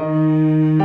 Música